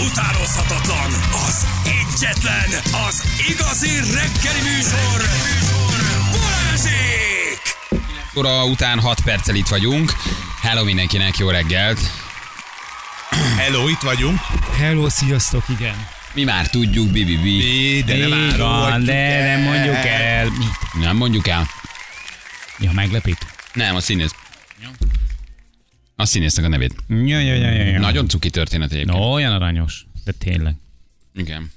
utánozhatatlan, az egyetlen, az igazi reggeli műsor, Balázsék! óra után 6 perccel itt vagyunk. Hello mindenkinek, jó reggelt! Hello, itt vagyunk. Hello, sziasztok, igen. Mi már tudjuk, bibi, bi. É, de nem árulhatjuk de nem mondjuk el. Mit? Nem mondjuk el. Ja, meglepít? Nem, a színész. A színésznek a nevét. Ja, ja, ja, ja, ja. Nagyon cuki történet egyébként. No, olyan aranyos, de tényleg. Igen.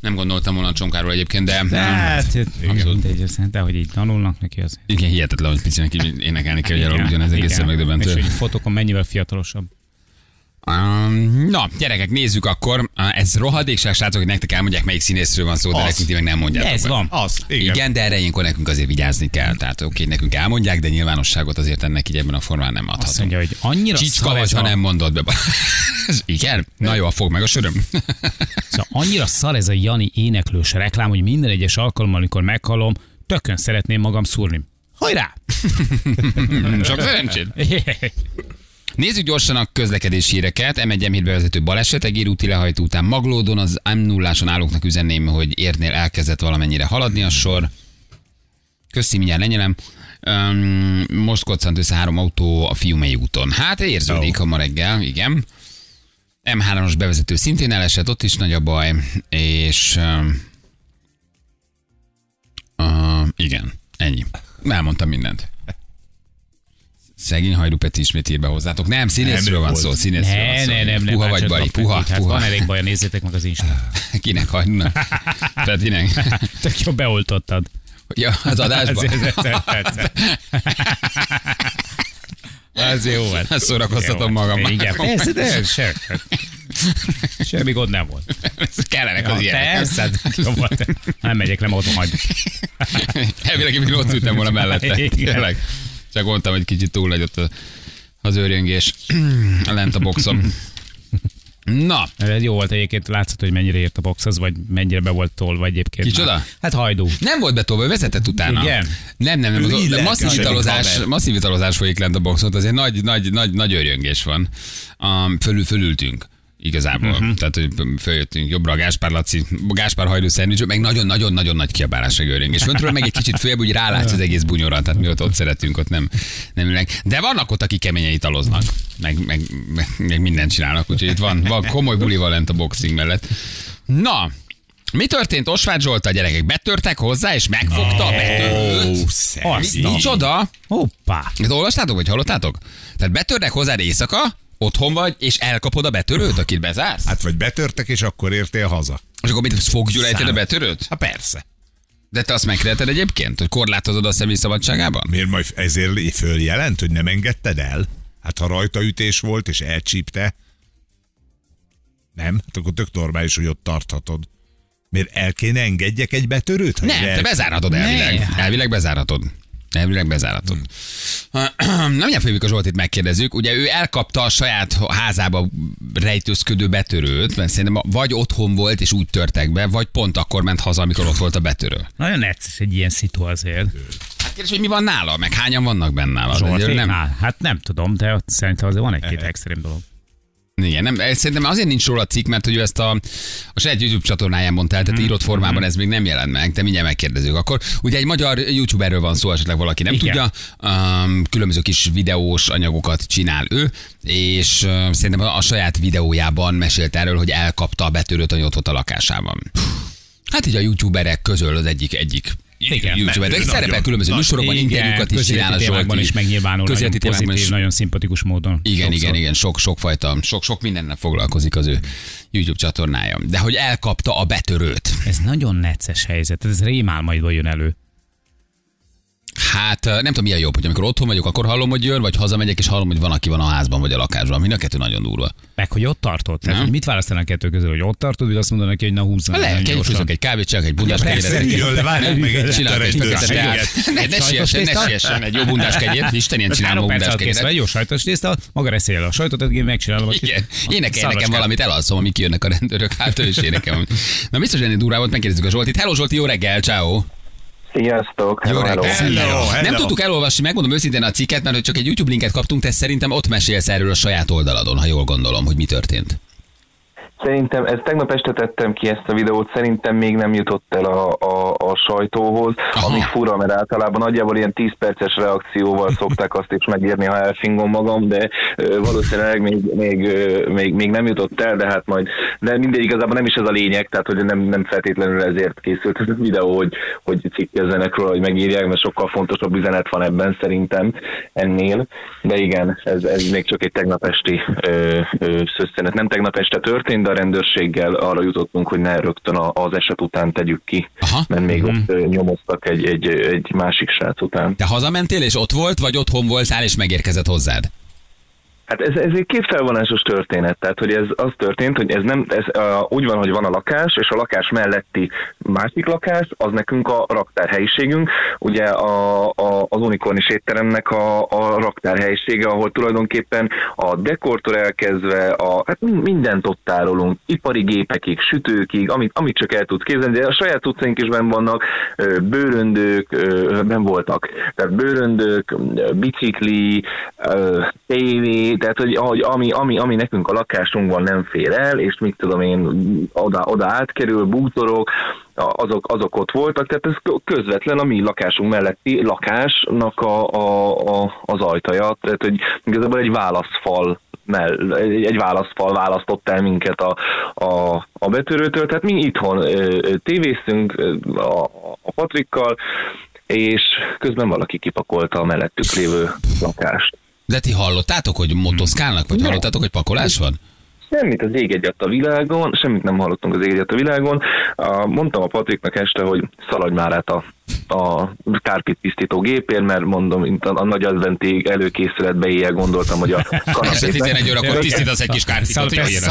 Nem gondoltam volna a csonkáról egyébként, de... De hát, Abszolút. mindegy, az- de hogy így tanulnak neki az. Igen, hihetetlen, hogy picinek így énekelni kell, hogy aludjon, ez egészen És megdöbbentő. hogy fotokon mennyivel fiatalosabb. Um, na, gyerekek, nézzük akkor. Ez rohadékság, srácok, hogy nektek elmondják, melyik színészről van szó, de Az. nekünk ti meg nem mondjátok. Ez van. Az, igen. Igen. De erre ilyenkor nekünk azért vigyázni kell. Tehát oké, nekünk elmondják, de nyilvánosságot azért ennek így ebben a formán nem adhatunk. Azt mondja, hogy annyira Csicska vagy, ha nem mondod be. Igen? Na jó, fog meg a söröm. szóval annyira szar ez a Jani éneklős reklám, hogy minden egyes alkalommal, amikor meghallom, tökön szeretném magam szúrni. Hajrá! Csak szerencsét. Nézzük gyorsan a közlekedési híreket. M1 m bevezető baleset, egér úti lehajtó után Maglódon az m 0 állóknak üzenném, hogy érnél elkezdett valamennyire haladni a sor. Köszi, mindjárt lenyelem. Um, most koccant össze három autó a Fiumei úton. Hát érződik a ma reggel, igen. M3-as bevezető szintén elesett, ott is nagy a baj, és um, uh, igen, ennyi. Elmondtam mindent. Szegény Hajdu Peti ismét ír be hozzátok. Nem, színészről van szó, színészről van Ne, szó. ne, nem, nem. Puha vagy bácsod Bali, puha. Hát puha. van elég baj, nézzétek meg az Instát. Kinek hagyna? Petinek? Tök jó beoltottad. Ja, az adásban? Ez. Az jó volt. Ezt szórakoztatom magam. Igen, persze, de sem, semmi gond nem volt. Kellenek az ilyenek. persze, hát. Nem megyek, nem otthon hagy. Elvileg még ott ültem volna mellette. Igen. Tényleg. Csak mondtam, hogy kicsit túl nagy ott az őrjöngés lent a boxom. Na, Ez jó volt egyébként, látszott, hogy mennyire ért a boxhoz, vagy mennyire be volt tolva egyébként. Kicsoda? már. Hát hajdú. nem volt betolva, ő vezetett utána. Igen? Nem, nem, nem. Az, de masszív italozás, masszív italozás folyik lent a boxot, azért nagy, nagy, nagy, nagy őrjöngés van. Um, fölül, fölültünk. Igazából. Uh-huh. Tehát, hogy följöttünk jobbra a Gáspár Laci, Gáspár szendvics, meg nagyon-nagyon-nagyon nagy kiabálás meg őrjöngés. Föntről meg egy kicsit följebb, hogy rálátsz az egész bunyóra, tehát mi ott, ott szeretünk, ott nem, nem ülnek. De vannak ott, akik keményen italoznak, meg, meg, meg, meg mindent csinálnak, úgyhogy itt van, van komoly bulival lent a boxing mellett. Na, mi történt Osváth Zsolt a gyerekek? Betörtek hozzá, és megfogta a betörőt? Mi, micsoda? Hoppá. Ezt olvastátok, vagy hallottátok? Tehát betörnek hozzád éjszaka, otthon vagy, és elkapod a betörőt, akit bezársz? Hát vagy betörtek, és akkor értél haza. És akkor mit fogjuk a betörőt? Hát persze. De te azt megteheted egyébként, hogy korlátozod a személy szabadságában? Miért majd ezért följelent, hogy nem engedted el? Hát ha rajta ütés volt, és elcsípte, nem? Hát akkor tök normális, hogy ott tarthatod. Miért el kéne engedjek egy betörőt? Nem, el... te bezárhatod elvileg. Elvileg bezárhatod. Elvileg bezárhatod. Nem mindjárt fogjuk a Zsoltit megkérdezzük. Ugye ő elkapta a saját házába rejtőzködő betörőt, mert szerintem vagy otthon volt, és úgy törtek be, vagy pont akkor ment haza, amikor ott volt a betörő. Nagyon necces egy ilyen szitu azért. Hát kérdés, hogy mi van nála, meg hányan vannak benne nála? Azért nem. Hát nem tudom, de szerintem azért van egy-két extrém dolog. Igen, nem, szerintem azért nincs róla cikk, mert hogy ezt a, a saját YouTube csatornáján mondta el, tehát írott formában ez még nem jelent meg, de mindjárt megkérdezzük. Akkor ugye egy magyar youtuberről van szó, esetleg valaki nem Igen. tudja, um, különböző kis videós anyagokat csinál ő, és uh, szerintem a, a saját videójában mesélt erről, hogy elkapta a betörőt, volt a lakásában. Hát így a youtuberek közül az egyik egyik Igen, youtuber. Ő szerepel különböző nagy- műsorokban, interjúkat is csinál a Zsolti. is megnyilvánul, nagyon pozitív, is nagyon szimpatikus módon. igen, Sokszor. igen, igen, sok, sok fajta, sok, sok mindennel foglalkozik az ő YouTube csatornája. De hogy elkapta a betörőt. Ez nagyon necces helyzet, ez rémálmaidból jön elő. Hát nem tudom, mi a jobb, hogy amikor otthon vagyok, akkor hallom, hogy jön, vagy hazamegyek, és hallom, hogy van, aki van a házban, vagy a lakásban. Mind a kettő nagyon durva. Meg, hogy ott tartod. Tehát, hogy mit választanak a kettő közül, hogy ott tartod, vagy azt mondod neki, hogy na húzzon. Lehet, kell, főzök egy kávét, csak egy bundás kegyet. Le, várj meg egy egy. Ne, ne siessen, ne siessen, egy jó bundás kegyet. Isten ilyen csinálom a bundás kegyet. jó sajtos tészta, maga reszél a sajtot, én megcsinálom. Igen, énekelj nekem valamit, elalszom, amíg jönnek a rendőrök, hát ő is énekel. Na biztos ennél durvá volt, megkérdezzük a Zsoltit. Hello Zsolti, jó reggel, ciao. Sziasztok! Jó hello, reggel. hello. Hello, hello. Nem tudtuk elolvasni, megmondom őszintén a cikket, mert hogy csak egy YouTube linket kaptunk, te szerintem ott mesélsz erről a saját oldaladon, ha jól gondolom, hogy mi történt. Szerintem, ez tegnap este tettem ki ezt a videót, szerintem még nem jutott el a, a, a sajtóhoz, Aha. ami fura, mert általában nagyjából ilyen 10 perces reakcióval szokták azt is megírni, ha elfingom magam, de ö, valószínűleg még, még, ö, még, még nem jutott el, de hát majd, de mindegy, igazából nem is ez a lényeg, tehát hogy nem, nem feltétlenül ezért készült ez a videó, hogy, hogy cikkezzenek róla, hogy megírják, mert sokkal fontosabb üzenet van ebben szerintem ennél, de igen, ez, ez még csak egy tegnap esti ö, ö, szösszenet. Nem tegnap este történt, de a rendőrséggel arra jutottunk, hogy ne rögtön az eset után tegyük ki, Aha. mert még ott ö, nyomoztak egy, egy, egy másik srác után. Te hazamentél, és ott volt, vagy otthon voltál, és megérkezett hozzád? Hát ez, ez egy képfelvonásos történet, tehát hogy ez az történt, hogy ez nem, ez uh, úgy van, hogy van a lakás, és a lakás melletti másik lakás, az nekünk a raktárhelyiségünk, ugye a, a, az unikornis étteremnek a, a raktárhelyisége, ahol tulajdonképpen a dekortól elkezdve, a, hát min- mindent ott tárolunk, ipari gépekig, sütőkig, amit, amit csak el tudsz képzelni, de a saját utcaink is benn vannak, bőröndők, ben voltak, tehát bőröndők, bicikli, ö, tehát hogy, hogy ami, ami, ami nekünk a lakásunkban nem fér el, és mit tudom én, oda, oda átkerül, bútorok, azok, azok ott voltak, tehát ez közvetlen a mi lakásunk melletti lakásnak a, a, a, az ajtaja, tehát hogy igazából egy válaszfal mell, egy, egy válaszfal választott el minket a, a, a betörőtől, tehát mi itthon ö, ö, a, a Patrikkal, és közben valaki kipakolta a mellettük lévő lakást. De ti hallottátok, hogy motoszkálnak, vagy Nem. hallottátok, hogy pakolás van? Semmit az ég egyet a világon, semmit nem hallottunk az ég egyet a világon. A, mondtam a Patriknak este, hogy szaladj már át a, a kárpit tisztító gépért, mert mondom, mint a, a nagy adventi előkészületbe éjjel gondoltam, hogy a kanapét 11 órakor tisztítasz egy kis kárpitot, Szaladj hogy jöjjön.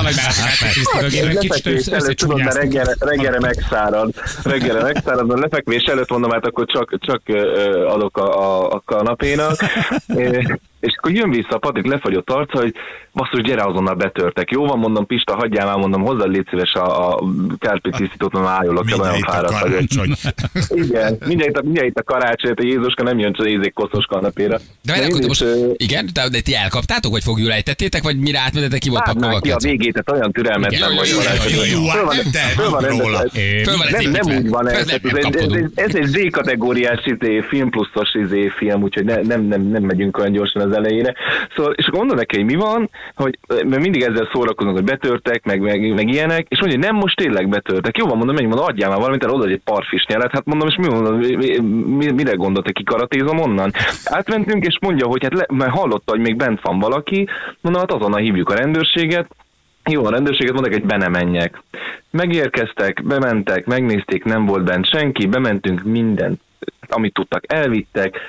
hát tudod, mert reggelre, reggelre megszárad, reggelre megszárad, a lefekvés előtt mondom, hát akkor csak, csak adok a, a, a kanapénak, és akkor jön vissza a Patrik lefagyott arca, hogy basszus, gyere azonnal betörtek. Jó van, mondom, Pista, hagyjál már, mondom, hozzá légy szíves a, a kárpit tisztítót, mert ájulok, el, olyan fáradt vagyok. Igen, mindjárt, a- mindjárt a karácsony, a Jézuska nem jön csak ézék koszos kanapéra. De akkor is, most, ö, igen, de, de ti elkaptátok, vagy fogjuk ejtettétek, vagy mire átmentetek ki volt pakolva ki a végét, tehát olyan türelmetlen vagy. jó, jó, föl van- róla. Nem, úgy van ez, ez, egy Z-kategóriás izé, film pluszos izé, film, úgyhogy ne, nem, nem, nem megyünk olyan gyorsan az elejére. Szóval, és akkor mondom neki, hogy mi van, hogy mert mindig ezzel szórakozunk, hogy betörtek, meg, meg, meg ilyenek, és mondja, hogy nem most tényleg betörtek. Jó van, mondom, menj, mondom, adjál már valamit, el oda egy parfis nyelet, hát mondom, és mi mondom, mi, mi, mi- mire gondoltak, kikaratézom onnan? Átmentünk, és mondja, hogy hát le, mert hallotta, hogy még bent van valaki, mondom, hát azonnal hívjuk a rendőrséget, jó, a rendőrséget mondták, hogy be ne menjek. Megérkeztek, bementek, megnézték, nem volt bent senki, bementünk mindent, amit tudtak, elvittek,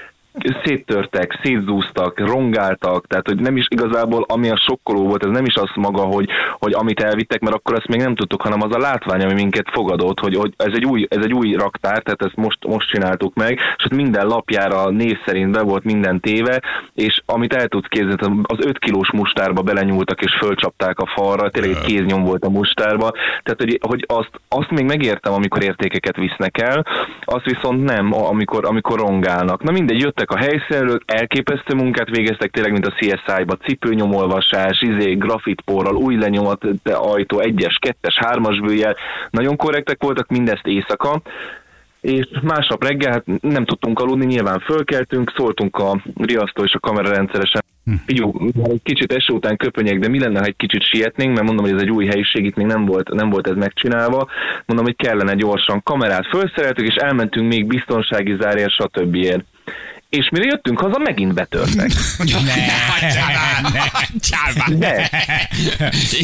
széttörtek, szétzúztak, rongáltak, tehát hogy nem is igazából, ami a sokkoló volt, ez nem is az maga, hogy, hogy amit elvittek, mert akkor ezt még nem tudtuk, hanem az a látvány, ami minket fogadott, hogy, hogy ez, egy új, ez egy új raktár, tehát ezt most, most csináltuk meg, és ott minden lapjára név szerint be volt minden téve, és amit el tudsz képzelni, az 5 kilós mustárba belenyúltak és fölcsapták a falra, tényleg egy kéznyom volt a mustárba, tehát hogy, hogy azt, azt még megértem, amikor értékeket visznek el, azt viszont nem, amikor, amikor rongálnak. Na mindegy, jöttek a helyszínről, elképesztő munkát végeztek, tényleg, mint a CSI-ba, cipőnyomolvasás, izé, grafitporral, új lenyomat, ajtó, egyes, kettes, hármas bőjel, nagyon korrektek voltak, mindezt éjszaka, és másnap reggel hát nem tudtunk aludni, nyilván fölkeltünk, szóltunk a riasztó és a kamera rendszeresen. Jó, egy kicsit eső után köpönyek, de mi lenne, ha egy kicsit sietnénk, mert mondom, hogy ez egy új helyiség, itt még nem volt, nem volt ez megcsinálva. Mondom, hogy kellene gyorsan kamerát felszereltük, és elmentünk még biztonsági zárért, stb. És mire jöttünk haza, megint betörtek. De,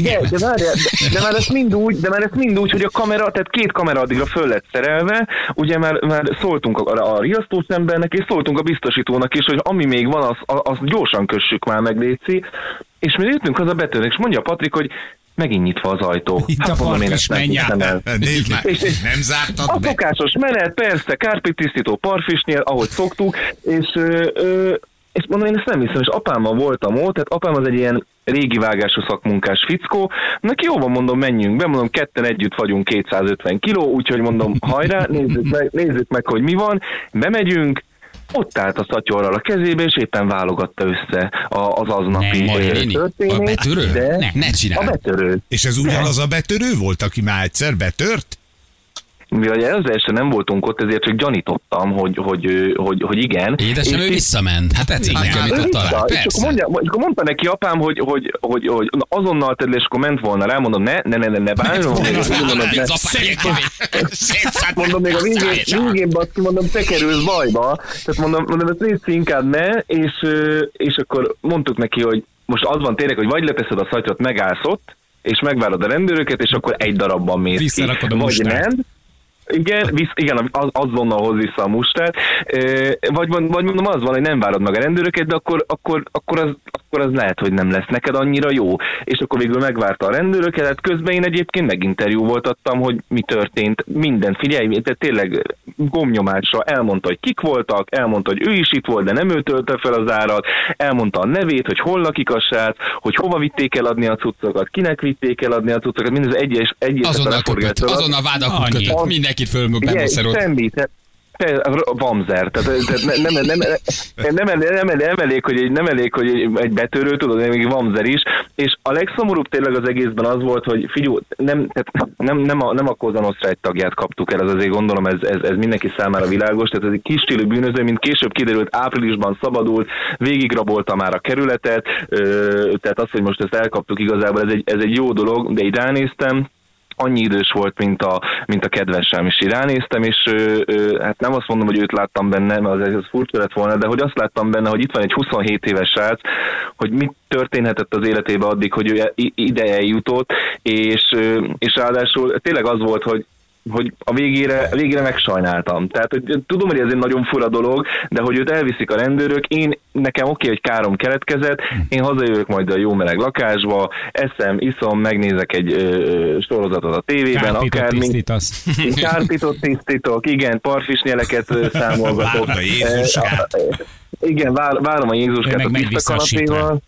de, de, várjál, de, de már ez mind úgy, de már ez mind úgy, hogy a kamera, tehát két kamera addigra föl lett szerelve, ugye már, már szóltunk a, a riasztós embernek, és szóltunk a biztosítónak is, hogy ami még van, az, az gyorsan kössük már meg, Léci. És mi jöttünk haza betörnek, és mondja a Patrik, hogy megint nyitva az ajtó. Itt a mondom, én ezt nem hiszem el. Nézd már, nem A zártad be? szokásos menet, persze, kárpit tisztító parfisnél, ahogy szoktuk, és, ö, ö, és mondom, én ezt nem hiszem, és apámmal voltam ott, tehát apám az egy ilyen régi vágású szakmunkás fickó, neki jó van, mondom, menjünk be, mondom, ketten együtt vagyunk 250 kiló, úgyhogy mondom, hajrá, nézzük meg, nézzük meg, hogy mi van, bemegyünk, ott állt a szatyorral a kezébe, és éppen válogatta össze a, az aznapi Majlini? történést. A betörő? De Ne, ne a csinálj. betörő. És ez ugyanaz a betörő volt, aki már egyszer betört? Mivel előző este nem voltunk ott, ezért csak gyanítottam, hogy, hogy, hogy, hogy, hogy igen. Édesem, És ő visszament. Hát tetszik neki, Ő amit ott talált. és akkor, Persze. mondja, és akkor mondta neki apám, hogy, hogy, hogy, hogy na, azonnal tedd és akkor ment volna rá, mondom, ne, ne, ne, ne, ne bánj, mondom, mondom, ne, Hát mondom, még a végén, végén baszki, mondom, te kerülsz bajba, tehát mondom, mondom ezt nézd inkább ne, és, és akkor mondtuk neki, hogy most az van tényleg, hogy vagy leteszed a szatyot, megállsz ott, és megvárod a rendőröket, és akkor egy darabban mész ki. Visszarakod a Vagy nem, igen, visz, igen, az, azonnal hoz vissza a mustát. Vagy, vagy mondom, az van, hogy nem várod meg a rendőröket, de akkor, akkor, akkor, az, akkor az lehet, hogy nem lesz neked annyira jó. És akkor végül megvárta a rendőröket, hát közben én egyébként meginterjú voltattam, hogy mi történt. Minden, figyelj, tehát tényleg gomnyomásra. Elmondta, hogy kik voltak, elmondta, hogy ő is itt volt, de nem ő tölte fel az árat, elmondta a nevét, hogy hol lakik a srác, hogy hova vitték el adni a cuccokat, kinek vitték el adni a cuccokat, mindez egyes, egyes Azonnal köpött, azonnal vádakat kötött, mindenkit föl Ugye, bemoszerolt. Vamzer. Tehát, eh, tehát nem, nem, nem, nem, nem, nem, elég, hogy egy, nem elég, hogy egy, egy betörő, tudod, még Vamzer is. És a legszomorúbb tényleg az egészben az volt, hogy figyú, nem, tehát nem, nem, a, nem a Kozanosztra egy tagját kaptuk el, az azért gondolom ez, ez, ez mindenki számára világos. Tehát ez egy kis stílű bűnöző, mint később kiderült, áprilisban szabadult, végigrabolta már a kerületet, ö, tehát azt hogy most ezt elkaptuk igazából, ez egy, ez egy jó dolog, de így ránéztem, annyi idős volt, mint a, mint a kedvesem, és így ránéztem, és ö, ö, hát nem azt mondom, hogy őt láttam benne, mert az, ez furcsa lett volna, de hogy azt láttam benne, hogy itt van egy 27 éves srác, hogy mit történhetett az életébe addig, hogy ő ide eljutott, és, és ráadásul tényleg az volt, hogy hogy a végére, a végére megsajnáltam. Tehát, hogy tudom, hogy ez egy nagyon fura dolog, de hogy őt elviszik a rendőrök, én, nekem oké, hogy károm keletkezett, én hazajövök majd a jó meleg lakásba, eszem, iszom, megnézek egy ö, sorozatot a tévében, Kárpitot akár mint tisztítasz. kárpitot tisztítok, igen, parfisnyeleket számolgatok. Várod a Jézuskát. Igen, vár, várom a Jézuskát meg a tiszta kanapéval.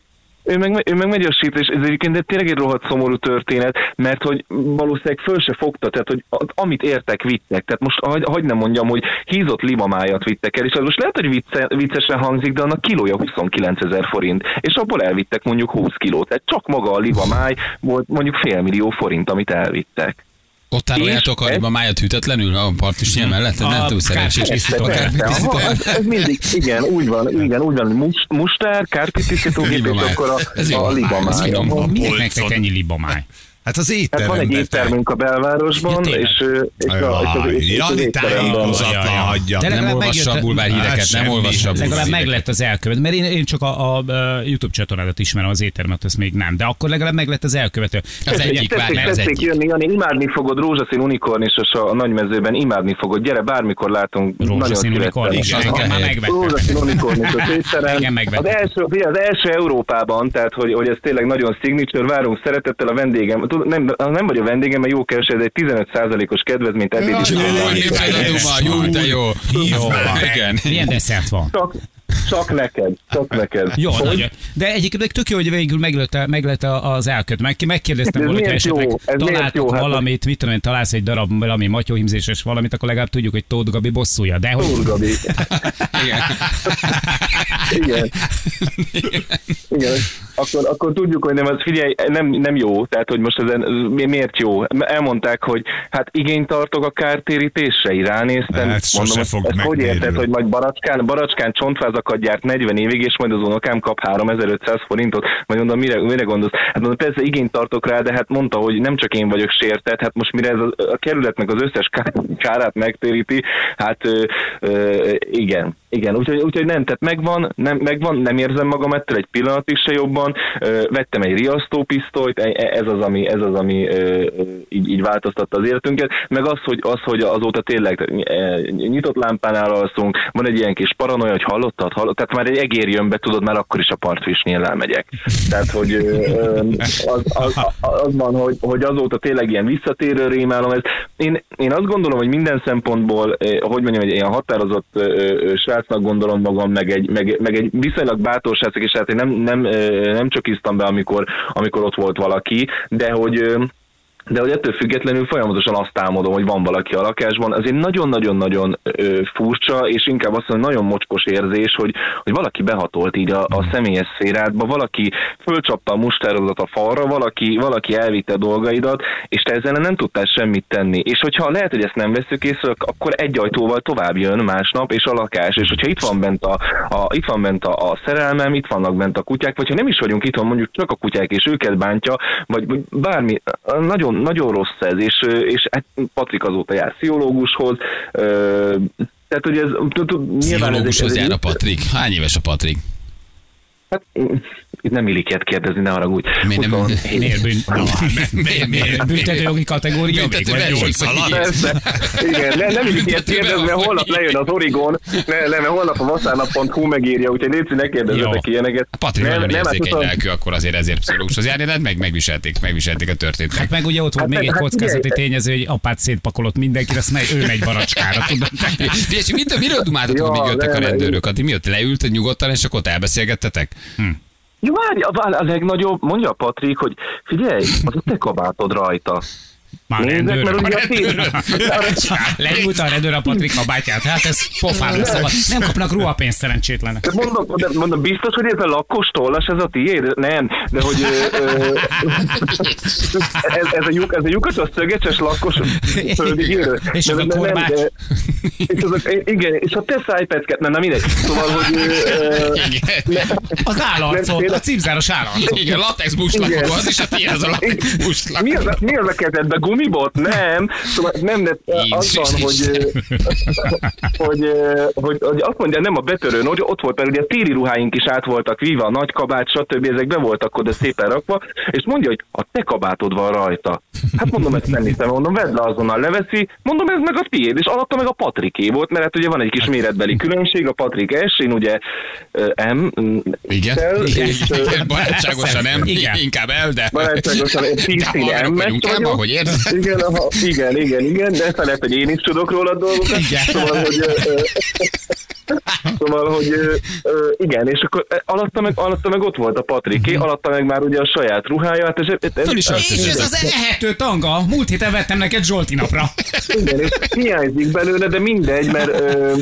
Ő meg, ő meg megy a sítra, és ez egyébként de tényleg egy rohadt szomorú történet, mert hogy valószínűleg föl se fogta, tehát hogy amit értek, vittek. Tehát most, hogy, hogy nem mondjam, hogy hízott libamájat vittek el, és az most lehet, hogy vicce, viccesen hangzik, de annak kilója 29 ezer forint, és abból elvittek mondjuk 20 kilót. Tehát csak maga a libamáj volt mondjuk fél millió forint, amit elvittek. Ott tároljátok a, a májat hűtetlenül a partisnyel mhm. mellett? Nem tudom, szerencsés. Ez mindig, igen, úgy van, igen, úgy van, mustár, kárpitisztító gép, és akkor a, a libamáj. Ez finom, a polcon. ennyi libamáj. Hát az Hát étteremben. van egy te- éttermünk a belvárosban, Ja, és, és, a, és, a, és, az Jani tájékozatlan Ja, ja. hagyja. De Nem olvassa a bulvár híreket, Hát nem semmi olvassa Legalább meg híreket. lett az elkövető, mert én, én csak a, a, YouTube csatornádat ismerem, az éttermet, ezt még nem, de akkor legalább meg lett az elkövető. Az Ez egyik, egy- várj, Tessék, az egyik. jönni, Jani, imádni fogod, rózsaszín unikornisos a, a nagymezőben, imádni fogod. Gyere, bármikor látunk. Rózsaszín nagyon unikornis, szívesen. igen, már megvettem. Rózsaszín unikornisos étterem. Igen, megvettem. Az első, az első Európában, tehát hogy, hogy ez tényleg nagyon signature, várunk szeretettel a vendégem. Tud- Nem, nem vagy a vendégem, mert jó keresed, egy 15%-os kedvezményt ebéd is. Jó, jó, de jó. Már. Igen. Milyen desszert van? Csak, csak neked, csak neked. Jó, Hogy? nagyon. De egyébként tök jó, hogy végül meglett, meglett az elköt. Meg, megkérdeztem Ez volna, hogy miért esetleg jó? Találtok jó? Hát- valamit, mit tudom én, találsz egy darab valami matyóhimzéses valamit, akkor legalább tudjuk, hogy Tóth Gabi bosszúja. De hogy... Úr Gabi. Igen. Igen. Igen. Akkor, akkor tudjuk, hogy nem, az figyelj, nem, nem jó, tehát hogy most ezen mi- miért jó? Elmondták, hogy hát igényt tartok a kártérítésre, ránéztem. Hát sose ezt- fog ezt hogy érted, hogy majd baracskán, baracskán csontvázakat gyárt 40 évig, és majd az unokám kap 3500 forintot, majd mondom, mire, mire gondolsz? Hát mondom, persze igényt tartok rá, de hát mondta, hogy nem csak én vagyok sértett, hát most mire ez a, a kerületnek az összes ká- kárát megtéríti, hát ö, ö, igen, igen, úgyhogy, úgyhogy nem, tehát megvan, nem, megvan, nem érzem magam ettől egy pillanatig se jobban, ö, vettem egy riasztópisztolyt, e- e- ez az, ami, ez az, ami ö, így, így változtatta az életünket, meg az, hogy, az, hogy azóta tényleg nyitott lámpánál alszunk, van egy ilyen kis paranoia, hogy hallottad, hallottad, tehát már egy egér jön be, tudod, már akkor is a partfisnél elmegyek. Tehát, hogy az, az, az van, hogy, hogy azóta tényleg ilyen visszatérő rémálom. Ez, én, én azt gondolom, hogy minden szempontból, hogy mondjam, egy ilyen határozott srácnak gondolom magam, meg egy, meg, meg egy viszonylag bátor srácok, és hát én nem, nem, nem csak isztam be, amikor, amikor ott volt valaki, de hogy de hogy ettől függetlenül folyamatosan azt álmodom, hogy van valaki a lakásban. Az egy nagyon-nagyon-nagyon furcsa, és inkább azt mondom, nagyon mocskos érzés, hogy, hogy valaki behatolt így a, a személyes szférádba, valaki fölcsapta a mustárodat a falra, valaki, valaki elvitte dolgaidat, és te ezzel nem tudtál semmit tenni. És hogyha lehet, hogy ezt nem veszük észre, akkor egy ajtóval tovább jön másnap, és a lakás. És hogyha itt van bent a, a, itt van bent a, a szerelmem, itt vannak bent a kutyák, vagy ha nem is vagyunk itt, van mondjuk csak a kutyák, és őket bántja, vagy, vagy bármi, nagyon nagyon, nagyon rossz ez, és, és hát Patrik azóta jár pszichológushoz, tehát, hogy ez, Pszichológushoz jár a Patrik. Hány éves a Patrik? Hát, itt nem illik ilyet kérdezni, ne haragudj. Miért nem? Miért bűn? Büntető jogi kategória? Büntető Vagy verseny. jó? Szóval- Persze. Igen, ne, nem illik ilyet kérdezni, mert holnap lejön az Origon, ne, nem, mert holnap a vasárnap.hu megírja, úgyhogy légy ne kérdezzetek ilyeneket. A Patrik nagyon nem, érzékeny lelkű, akkor azért ezért pszichológushoz járni, de meg, megviselték, megviselték a történetet. Hát meg ugye ott volt Hát még egy hát kockázati tényező, hogy apát szétpakolott mindenkit, azt megy, ő megy baracskára, tudod? Mit, miről dumáltatok, Ja, míg jöttek a rendőrök? Addig mi ott leültök nyugodtan, és akkor ott elbeszélgettetek? Jó, várj, a, várj, a legnagyobb, mondja a Patrik, hogy figyelj, az a te kabátod rajta. Már rendőr. mert ugye a tér... Lenyújt a rendőr a Patrik kabátját. Hát ez pofára szabad. Nem kapnak ruhapénzt szerencsétlenek. De mondom, de mondom, biztos, hogy ez a lakkos tollas, ez a tiéd? Nem, de hogy ö, ö, ez, ez, a lyuk, ez a lyukas, a szögecses lakkos földi gyűrő. És De- a korbács. de- És az a, igen, és a te szájpecket, nem, nem mindegy. Szóval, hogy ö, Igen. Az állarcot, a cipzáros állarcot. Igen, latex buslakok, az is a tiéd, az a latex buslak. mi az, a, mi az a kezedben? Gumibot? Nem. Szóval nem, de az van, hogy, hogy, hogy, hogy azt mondja, nem a betörőn, hogy ott volt, mert ugye a téli ruháink is át voltak víva, a nagy kabát, stb. ezek be voltak oda szépen rakva, és mondja, hogy a te kabátod van rajta. Hát mondom, ezt nem hiszem, mondom, vedd le azonnal, leveszi, mondom, ez meg a tiéd, és alatta meg a Patriké volt, mert hát ugye van egy kis méretbeli különbség, a Patrik S, én ugye M, Igen, Tel, igen, és, igen, barátságosan nem, Igen. inkább el, de... Barátságosan M-es vagyunk ahogy érzed. Igen, aha, igen, igen, igen, de lehet, hogy én is tudok róla dolgokat. Igen. Szóval, hogy, szóval, hogy ö, ö, igen, és akkor alatta meg, alatta meg ott volt a Patriké, alatta meg már ugye a saját ruhája. Hát ez, ez, ez, Föl is ez. És ez az ehető tanga. Múlt héten vettem neked Zsolti napra. igen, és hiányzik belőle, de mindegy, mert, ö,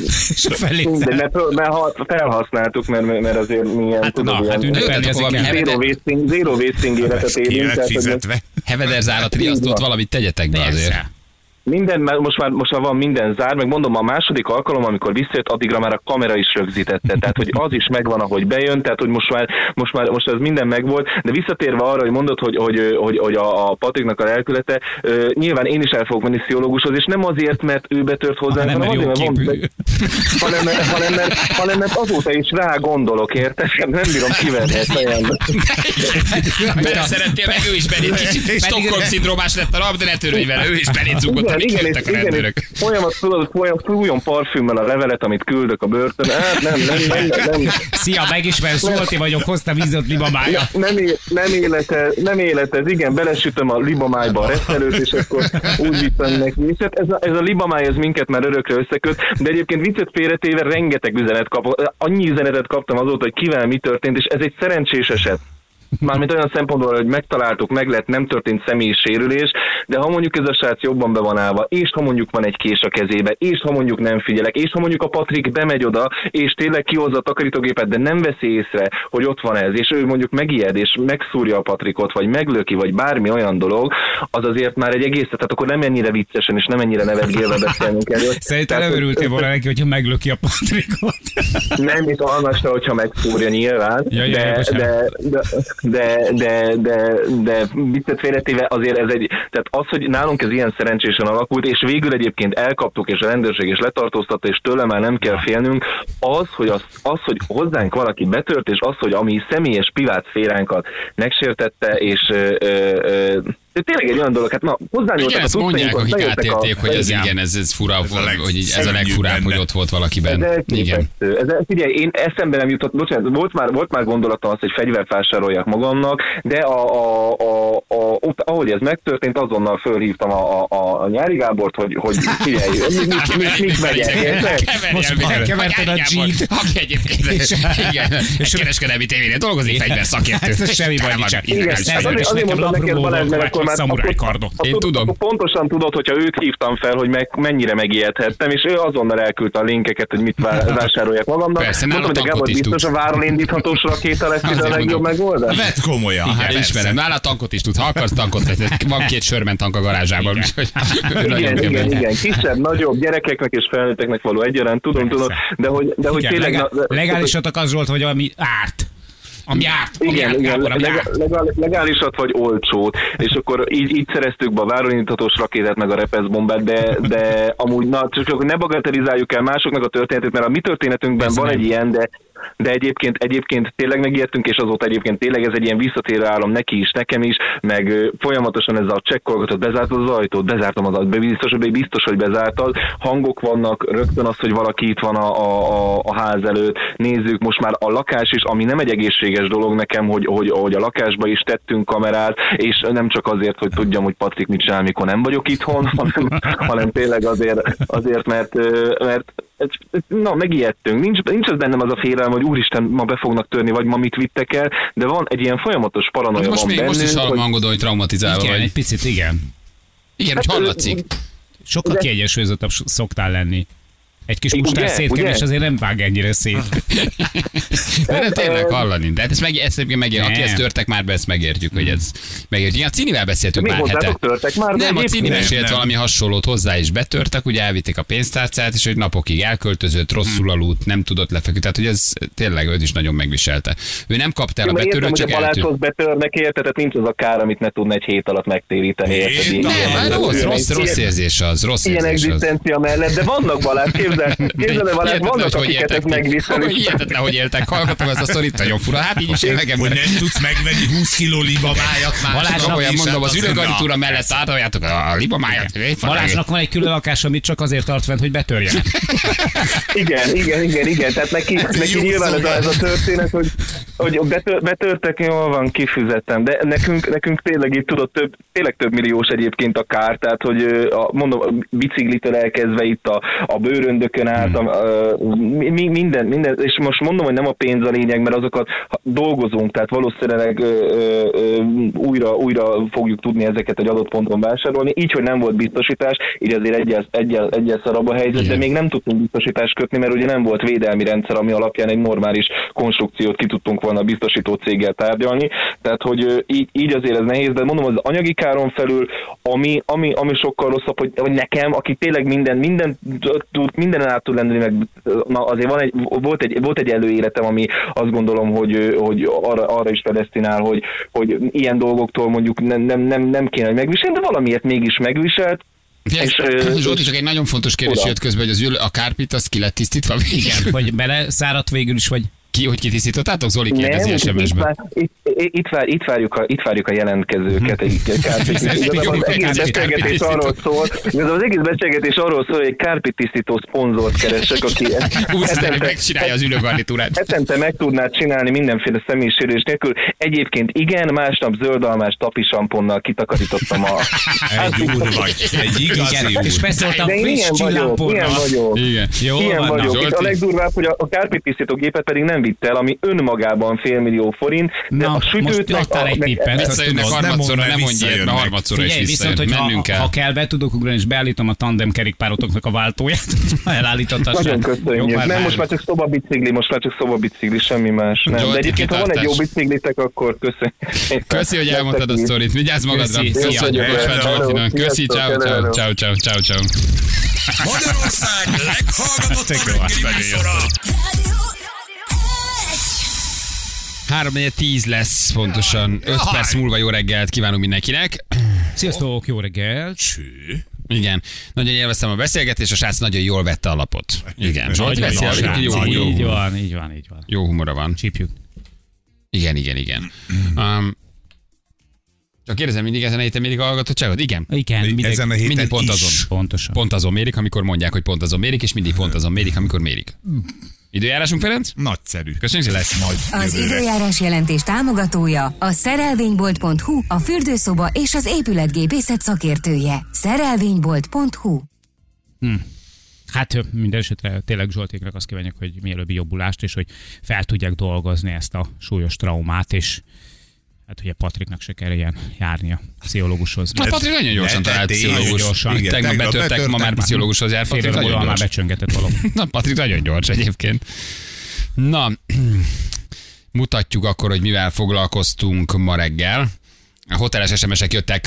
mindegy, mert, mert ha- felhasználtuk, mert, mert azért milyen, Hát tudod, na, hát ilyen, ünnepelni Öltetek azért valami kell. zero wasting, életet élünk. Fizetve. Hevederzárat, riasztót, valamit tegyetek be azért. Minden, mert most már, most már van minden zár, meg mondom, a második alkalom, amikor visszajött, addigra már a kamera is rögzítette, tehát hogy az is megvan, ahogy bejön, tehát hogy most már, most már most ez minden megvolt, de visszatérve arra, hogy mondod, hogy, hogy, hogy, hogy a, a Patriknak a lelkülete, ö, nyilván én is el fogok menni pszichológushoz, és nem azért, mert ő betört hozzá, Hanem, mert jó van, hanem, mert- hanem, mert, hanem, mert azóta is rá gondolok, érted? Nem bírom kivenni a fejembe. Mert szerettél meg, ő is belét kicsit Stockholm-szindrómás lett a nap, de ne törődj vele, ő is belét zúgott, Igen, igen, és, igen, és folyamat, tudod, folyam, fújjon parfümmel a levelet, amit küldök a börtön. Hát nem, nem, nem, nem, nem, Szia, megismersz, Zsolti vagyok, hoztam vízot libamája. nem, nem, élete, nem életez, igen, belesütöm a libamájba a reszelőt, és akkor úgy viszem neki. És hát ez a, ez a libamáj, ez minket már örökre összeköt, de egyébként viccet félretéve rengeteg üzenet kapok. Annyi üzenetet kaptam azóta, hogy kivel mi történt, és ez egy szerencsés eset. Mármint olyan szempontból, hogy megtaláltuk, meg lett, nem történt személyi sérülés, de ha mondjuk ez a srác jobban be van állva, és ha mondjuk van egy kés a kezébe, és ha mondjuk nem figyelek, és ha mondjuk a Patrik bemegy oda, és tényleg kihozza a takarítógépet, de nem veszi észre, hogy ott van ez, és ő mondjuk megijed, és megszúrja a Patrikot, vagy meglöki, vagy bármi olyan dolog, az azért már egy egész, tehát akkor nem ennyire viccesen, és nem ennyire nevetgélve beszélnünk erről. Szerintem nem örültél volna neki, hogyha meglöki a Patrikot. nem, mint almasra, hogyha megszúrja nyilván, Ja, ja, de, de, de, de, de, de, de viccet félretéve azért ez egy, tehát az, hogy nálunk ez ilyen szerencsésen alakult, és végül egyébként elkaptuk, és a rendőrség is letartóztatta, és tőle már nem kell félnünk, az, hogy, az, az, hogy hozzánk valaki betört, és az, hogy ami személyes privát szféránkat megsértette, és ö, ö, de tényleg egy olyan dolog, hát ma hozzányúltak Igen, a ezt mondják, akik bejöttek a- hogy ez Igen. igen, ez, ez fura, Ez a volt, hogy ez a legfurább, hogy benne. ott volt ez valakiben. Igen. elképesztő. Ez, figyelj, én eszembe nem jutott, bocsánat, volt már, volt már gondolatom az, hogy fegyvert vásároljak magamnak, de a, a, a, a, ott, ahogy ez megtörtént, azonnal fölhívtam a, a, a nyári Gábort, hogy, hogy figyelj, mit, mit, mit, megyek? Most elkeverted a G-t. Aki egyébként, igen, egy kereskedelmi tévére dolgozik, fegyver szakértő. Ez semmi baj nincs. Igen, hát azért, mondtam neked Balázs, mert volt, akkor már szamuráj kardot. Én akkor- tudom. Akkor pontosan tudod, hogyha őt hívtam fel, hogy meg, mennyire megijedhettem, és ő azonnal elküldte a linkeket, hogy mit vá- vásároljak magamnak. Persze, Mondtam, hogy a Gábor is biztos a váron indíthatós rakéta lesz ide a legjobb megoldás. Vedd komolyan. Igen, hát ismerem. Nála tankot is tud. Ha akarsz tankot, van két sörmen tank a garázsában. Igen, igen, igen, kisebb, nagyobb, gyerekeknek és felnőtteknek való egyaránt, tudom, tudom, de hogy, de hogy tényleg... Legálisatok az volt, hogy ami árt. Ami árt. Ami Igen, árt, igen, Gábor, ami árt. legal, legálisat vagy olcsót, és akkor így, így szereztük be a váronítatós rakétát meg a repeszbombát, de, de amúgy, na, csak ne bagatelizáljuk el másoknak a történetét, mert a mi történetünkben Persze van nem. egy ilyen, de de egyébként, egyébként tényleg megijedtünk, és azóta egyébként tényleg ez egy ilyen visszatérő állam neki is, nekem is, meg folyamatosan ez a csekkolgatott, bezártad az ajtót, bezártam az ajtót, biztos, hogy biztos, hogy bezártad, hangok vannak, rögtön az, hogy valaki itt van a, a, a, ház előtt, nézzük, most már a lakás is, ami nem egy egészséges dolog nekem, hogy, hogy, hogy a lakásba is tettünk kamerát, és nem csak azért, hogy tudjam, hogy Patrik mit csinál, mikor nem vagyok itthon, hanem, hanem tényleg azért, azért mert, ö, mert na, megijedtünk. Nincs, nincs az bennem az a félelem, hogy úristen, ma be fognak törni, vagy ma mit vittek el, de van egy ilyen folyamatos paranoia Most van még most is bennünk, hallom hogy- hogy traumatizálva Igen, egy vagy. picit igen. Igen, hogy hallatszik. Sokkal kiegyensúlyozottabb szoktál lenni. Egy kis mustár szétkevés azért nem vág ennyire szét. De nem tényleg hallani. De hát ezt, meg, ezt egyébként megér, aki ezt törtek már be, ezt megértjük, hogy ez megértjük. Igen, a Cinivel beszéltünk Mi pár hete. törtek már? Nem, a Cini mesélt valami hasonlót hozzá is betörtek, ugye elvitték a pénztárcát, és hogy napokig elköltözött, rosszul aludt, nem tudott lefeküdni. Tehát, hogy ez tényleg őt is nagyon megviselte. Ő nem kapta el a betörőt, csak a eltűnt. Balázshoz betörnek, érted? Tehát nincs az a kár, amit ne tudna egy hét alatt megtéríteni. Ilyen-? Nem, hát ilyen- rossz, ilyen- rossz, rossz ilyen- érzés az, rossz Ilyen érzés az. egzisztencia mellett, de vannak Balázs, képzel, képzel Balázs, Hihetetlen, vannak, hogy akiket ez megvisel. Hogy Hihetetlen, hogy éltek. Hallgatom ezt a szorít, nagyon fura. Hát így is élnek emberek. nem tudsz megvenni 20 kiló libamájat már. Balázs, Csak olyan is, mondom, hát az na. mellett átoljátok a libamájat. Balázsnak van egy külön lakás, amit csak azért tart fent, hogy betörjenek. Igen, igen, igen, igen. Tehát neki, neki nyilván ez a, ez a történet, hogy, hogy betör, betörtek, jól van, kifizettem. De nekünk, nekünk tényleg itt tudod, több, tényleg több milliós egyébként a kár, tehát hogy a, mondom, a biciklitől elkezdve itt a, a bőröndökön át, a, a, mi, minden, minden, és most mondom, hogy nem a pénz a lényeg, mert azokat dolgozunk, tehát valószínűleg ö, ö, ö, újra, újra fogjuk tudni ezeket egy adott ponton vásárolni, így, hogy nem volt biztosítás, így azért egyel, egyel, egyel szarabb a helyzet, de még nem tudtunk biztosítást kötni, mert ugye nem volt védelmi rendszer, ami alapján egy normális konstrukciót ki tudtunk volna a biztosító céggel tárgyalni, tehát hogy így, így azért ez nehéz, de mondom, az anyagi káron felül, ami, ami, ami sokkal rosszabb, hogy, hogy nekem, aki tényleg minden, minden tud, mindenen át tud lenni, meg na, azért van egy, volt, egy, volt egy előéletem, ami azt gondolom, hogy, hogy arra, arra is predestinál, hogy, hogy ilyen dolgoktól mondjuk nem, nem, nem, nem kéne, hogy megviselni, de valamiért mégis megviselt, És, És, ö, Zsolti, csak egy nagyon fontos kérdés Oda. jött közben, hogy az ül, a kárpit az ki lett tisztítva? Igen, hogy bele száradt végül is, vagy Ki, hogy kitisztítottátok? Zoli kérdezi itt, SMS-ben. vár, itt, itt, vár, itt, várjuk a, itt várjuk a jelentkezőket egy, az egész beszélgetés arról szól, az egész beszélgetés arról szól, hogy egy kárpit tisztító szponzort keresek, aki hetente- megcsinálja az ülőgarnitúrát. Hetente meg tudnád csinálni mindenféle személyisérés nélkül. Egyébként igen, másnap zöldalmás tapisamponnal kitakarítottam a... Egy úr vagy. Egy igazi igen, és úr. beszóltam De friss ilyen vagyok, ilyen csillámponnal. vagyok. Jó Ilyen vagyok. És Zsolti. a legdurvább, hogy a, a kárpit gépet pedig nem vitt el, ami önmagában félmillió forint, de Na, a sütőt most adtál egy tippet. Visszajönnek nem harmadszorra, nem mert mondj ilyet, mert harmadszorra is viszont, hogy Mennünk ha, kell. ha kell, be tudok ugrani, és beállítom a tandem kerékpárotoknak a váltóját, ha elállítottad. Nagyon köszönjük. Nem, most már csak szobabicikli, most már csak szobabicikli, semmi más. Nem. Zsolti, De egyébként, ha van egy jó biciklitek, akkor köszönjük. Köszi, hogy elmondtad a sztorit. Vigyázz magadra. Köszi, Köszi, ciao, ciao, ciao, ciao, ciao, ciao. Magyarország leghallgatottabb jó, műsora. 3 10 lesz pontosan. 5 perc múlva jó reggelt kívánunk mindenkinek. Sziasztok, jó reggelt! Igen, nagyon élveztem a beszélgetést, a srác nagyon jól vette a lapot. Igen, veszi a jó, jó, jó, Így van, így van, így van. jó humora van. Csípjük. Igen, igen, igen. Um, csak kérdezem mindig ezen a héten mérik a hallgatottságot? Igen. Igen, mindig, Ezen a héten mindig pont is. azon. pontosan. Pont azon mérik, amikor mondják, hogy pont azon mérik, és mindig pont azon mérik, amikor mérik. Időjárásunk, Ferenc? Nagyszerű. Köszönjük szépen. Lesz majd Az jövőre. időjárás jelentés támogatója a szerelvénybolt.hu, a fürdőszoba és az épületgépészet szakértője. Szerelvénybolt.hu Hát minden esetre tényleg Zsoltéknak azt kívánjuk, hogy mielőbbi jobbulást, és hogy fel tudják dolgozni ezt a súlyos traumát, és hát ugye Patriknak se kell ilyen járnia pszichológushoz. Hát Patrik nagyon gyorsan talált pszichológus. gyorsan. Igen, Tegnap tegnap betörtek, ma betörtek, már pszichológushoz jár. Fél Patrik óra már becsöngetett valami. Na, Patrik nagyon gyors egyébként. Na, mutatjuk akkor, hogy mivel foglalkoztunk ma reggel. A hoteles SMS-ek jöttek,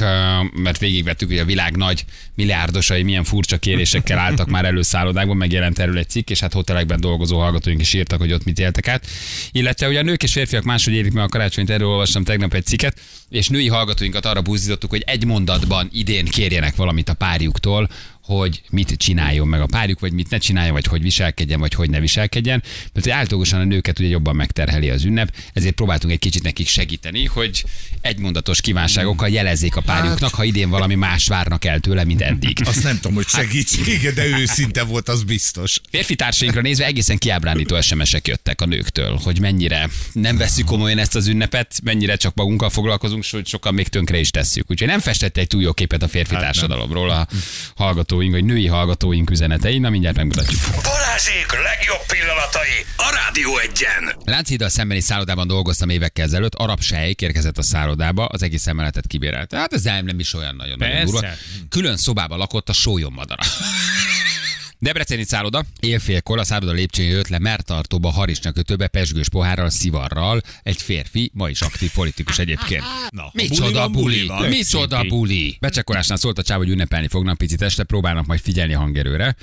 mert végigvettük, hogy a világ nagy milliárdosai milyen furcsa kérésekkel álltak már előszállodákban, megjelent erről egy cikk, és hát hotelekben dolgozó hallgatóink is írtak, hogy ott mit éltek át. Illetve ugye a nők és férfiak máshogy élik meg a karácsonyt, erről olvastam tegnap egy cikket, és női hallgatóinkat arra buzdítottuk, hogy egy mondatban idén kérjenek valamit a párjuktól, hogy mit csináljon meg a párjuk, vagy mit ne csináljon, vagy hogy viselkedjen, vagy hogy ne viselkedjen. Mert hogy általában a nőket ugye jobban megterheli az ünnep, ezért próbáltunk egy kicsit nekik segíteni, hogy egymondatos kívánságokkal jelezzék a párjuknak, ha idén valami más várnak el tőle, mint eddig. Azt nem tudom, hogy segítség, de őszinte volt, az biztos. Férfi társainkra nézve egészen kiábrándító SMS-ek jöttek a nőktől, hogy mennyire nem veszük komolyan ezt az ünnepet, mennyire csak magunkkal foglalkozunk, sőt sokan még tönkre is tesszük. Úgyhogy nem festette egy túl jó képet a férfi társadalomról a hallgatóink, vagy női hallgatóink üzenetei. Na mindjárt megmutatjuk. Balázsék legjobb pillanatai a Rádió egyen. Lánchiddal szembeni szállodában dolgoztam évekkel ezelőtt, arab sejk érkezett a szállodába, az egész emeletet kibérelte. Hát ez nem, nem is olyan nagyon, nagyon durva. Külön szobában lakott a sólyom madara. Debreceni szálloda, élfélkor a szálloda lépcsőjén jött le mertartóba, harisnya kötőbe, pesgős pohárral, szivarral, egy férfi, ma is aktív politikus egyébként. Na, Micsoda buli buli, micsoda buli. Becsekolásnál szólt a csáv, hogy ünnepelni fognak picit este, próbálnak majd figyelni a hangerőre.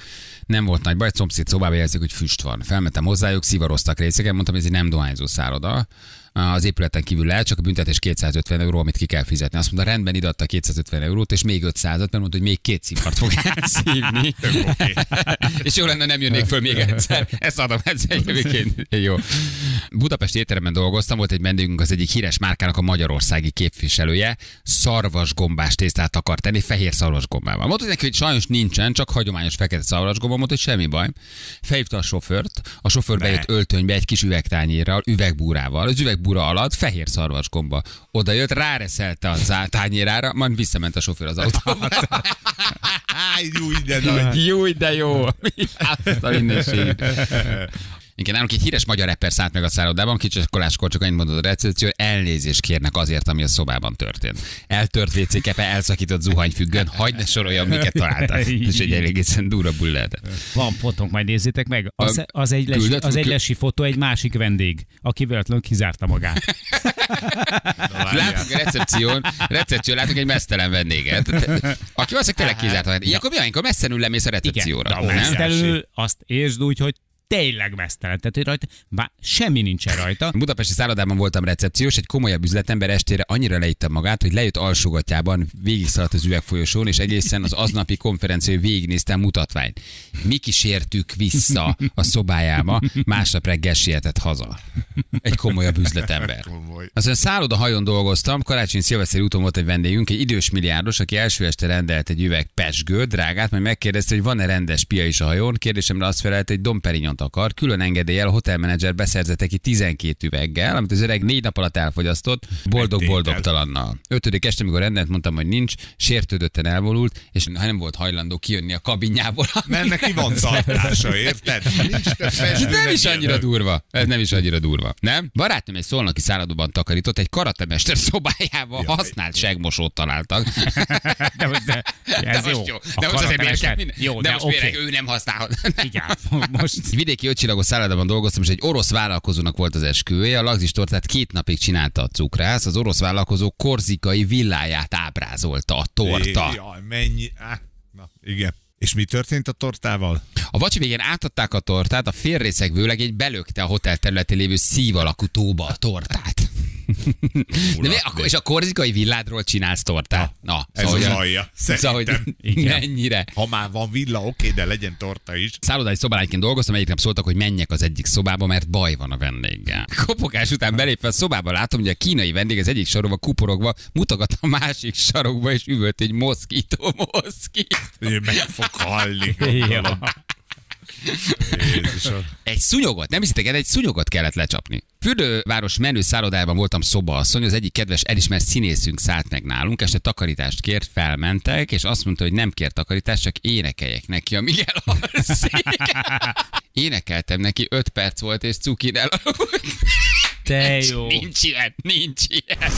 Nem volt nagy baj, szomszéd szobába jelzik, hogy füst van. Felmentem hozzájuk, szivaroztak részeken, mondtam, ez egy nem dohányzó szálloda. Az épületen kívül lehet, csak a büntetés 250 euró, amit ki kell fizetni. Azt mondta, rendben ide adta 250 eurót, és még 500 mert mondta, hogy még két szivart fog elszívni. és jó lenne, nem jönnék föl még egyszer. Ezt adom egyszer jövőként. Jó. Budapesti étteremben dolgoztam, volt egy vendégünk az egyik híres márkának a magyarországi képviselője, szarvasgombás tésztát akar tenni, fehér szarvasgombával. Mondta neki, hogy sajnos nincsen, csak hagyományos fekete szarvasgomba, mondta, hogy semmi baj. Felhívta a sofőrt, a sofőr bejött öltönybe egy kis üvegtányérral, üvegbúrával. Az üvegbúra alatt fehér szarvasgomba. Oda jött, ráreszelte a zá- tányérára, majd visszament a sofőr az autóba. Jó, de nagy. Jó, de jó. Azt a mindenségét. Igen, nálunk egy híres magyar rapper szállt meg a szállodában, kicsit koláskor csak annyit mondott a recepció, elnézést kérnek azért, ami a szobában történt. Eltört WC kepe, elszakított zuhanyfüggön, hagyd ne soroljam, miket találtak. És egy egészen durva bull lehetett. Van fotónk, majd nézzétek meg. Az, az, egy, lesi, az egy lesi fotó, egy másik vendég, aki véletlenül kizárta magát. Látunk a recepción, recepción látunk egy mesztelen vendéget, aki valószínűleg tényleg kizárt. magát. Ilyenkor mi amikor messzenül lemész a Igen, recepcióra? de a nem? mesztelenül azt értsd úgy, hogy tényleg mesztelen. Tehát, hogy rajta, bár semmi nincsen rajta. Budapesti szállodában voltam recepciós, egy komolyabb üzletember estére annyira leitte magát, hogy lejött alsógatjában, végigszaladt az üvegfolyosón, és egészen az aznapi konferencián végignéztem mutatványt. Mi kísértük vissza a szobájába, másnap reggel sietett haza. Egy komolyabb üzletember. Aztán szálloda hajon dolgoztam, karácsony szilveszteri úton volt egy vendégünk, egy idős milliárdos, aki első este rendelt egy üveg pesgőt, drágát, majd megkérdezte, hogy van-e rendes pia is a hajón. Kérdésemre azt felelt, hogy Dom Perignont akar, külön engedéllyel a hotelmenedzser beszerzett neki 12 üveggel, amit az öreg négy nap alatt elfogyasztott, boldog-boldogtalannal. Ötödik este, amikor rendelt, mondtam, hogy nincs, sértődötten elvolult, és nem volt hajlandó kijönni a kabinjából. Mert neki van tartása, érted? Ez nem is annyira durva. Ez nem is annyira durva. Nem? Barátom egy szolnoki szállodában takarított, egy karatemester szobájában használt segmosót találtak. De, most- de, ez de jó. most jó. De most azért miért kell minden? Jó, de, de, most miért ő nem használhat? Igen, most vidéki ötcsillagos szállodában dolgoztam, és egy orosz vállalkozónak volt az esküvője. A lagzis tortát két napig csinálta a cukrász. Az orosz vállalkozó korzikai villáját ábrázolta a torta. Jaj, mennyi. Á, na, igen. És mi történt a tortával? A vacsi végén átadták a tortát, a félrészeg vőlegény belökte a hotel területén lévő szív alakú tóba a tortát. De mi, akkor, és a korzikai villádról csinálsz tortát? Na, Ez hogy az alja. Szóval, hogy Szerintem. mennyire. Ha már van villa, oké, de legyen torta is. Szállodai szobálányként dolgoztam, egyik nap szóltak, hogy menjek az egyik szobába, mert baj van a vendéggel. Kopogás után belépve a szobába látom, hogy a kínai vendég az egyik sarokba kuporogva mutogat a másik sarokba, és üvölt egy moszkító moszkít. Ő meg fog halni. Jézusom. Egy szunyogot, nem hiszitek el, egy szunyogot kellett lecsapni. Fürdőváros menő szállodában voltam szobaasszony, az egyik kedves elismert színészünk szállt meg nálunk, este takarítást kért, felmentek, és azt mondta, hogy nem kér takarítást, csak énekeljek neki, amíg elalszik. Énekeltem neki, öt perc volt, és cukin elaludt. Te jó. Nincs ilyen, nincs ilyen.